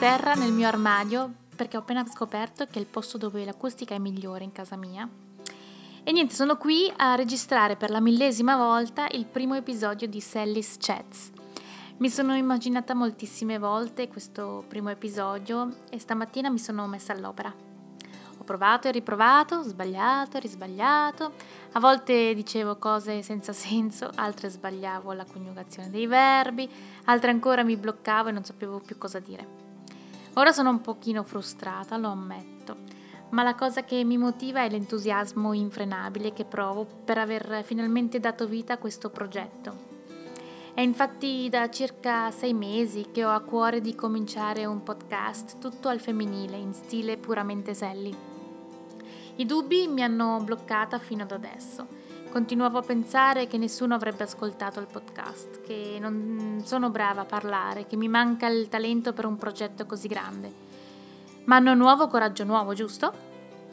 terra nel mio armadio perché ho appena scoperto che è il posto dove l'acustica è migliore in casa mia. E niente, sono qui a registrare per la millesima volta il primo episodio di Sally's Chats. Mi sono immaginata moltissime volte questo primo episodio e stamattina mi sono messa all'opera. Ho provato e riprovato, sbagliato e risbagliato. A volte dicevo cose senza senso, altre sbagliavo la coniugazione dei verbi, altre ancora mi bloccavo e non sapevo più cosa dire. Ora sono un pochino frustrata, lo ammetto, ma la cosa che mi motiva è l'entusiasmo infrenabile che provo per aver finalmente dato vita a questo progetto. È infatti da circa sei mesi che ho a cuore di cominciare un podcast tutto al femminile, in stile puramente Sally. I dubbi mi hanno bloccata fino ad adesso Continuavo a pensare che nessuno avrebbe ascoltato il podcast, che non sono brava a parlare, che mi manca il talento per un progetto così grande. Ma anno nuovo, coraggio nuovo, giusto?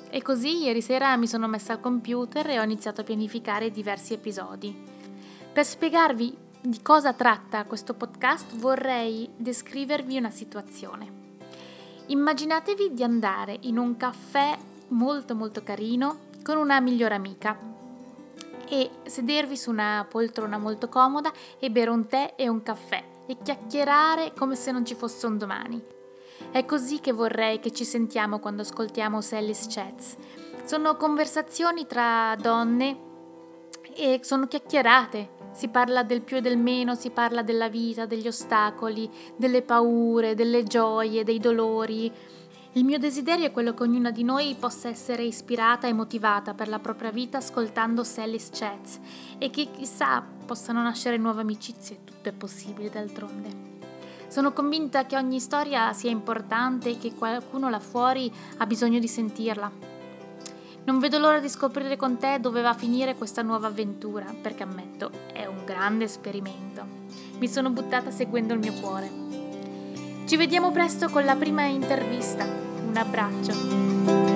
E così ieri sera mi sono messa al computer e ho iniziato a pianificare diversi episodi. Per spiegarvi di cosa tratta questo podcast vorrei descrivervi una situazione. Immaginatevi di andare in un caffè molto molto carino con una migliore amica e sedervi su una poltrona molto comoda e bere un tè e un caffè e chiacchierare come se non ci fosse un domani. È così che vorrei che ci sentiamo quando ascoltiamo Sally's Chats. Sono conversazioni tra donne e sono chiacchierate. Si parla del più e del meno, si parla della vita, degli ostacoli, delle paure, delle gioie, dei dolori il mio desiderio è quello che ognuna di noi possa essere ispirata e motivata per la propria vita ascoltando Sally's Chats e che chissà possano nascere nuove amicizie, tutto è possibile d'altronde. Sono convinta che ogni storia sia importante e che qualcuno là fuori ha bisogno di sentirla. Non vedo l'ora di scoprire con te dove va a finire questa nuova avventura, perché ammetto, è un grande esperimento. Mi sono buttata seguendo il mio cuore. Ci vediamo presto con la prima intervista. Un abbraccio.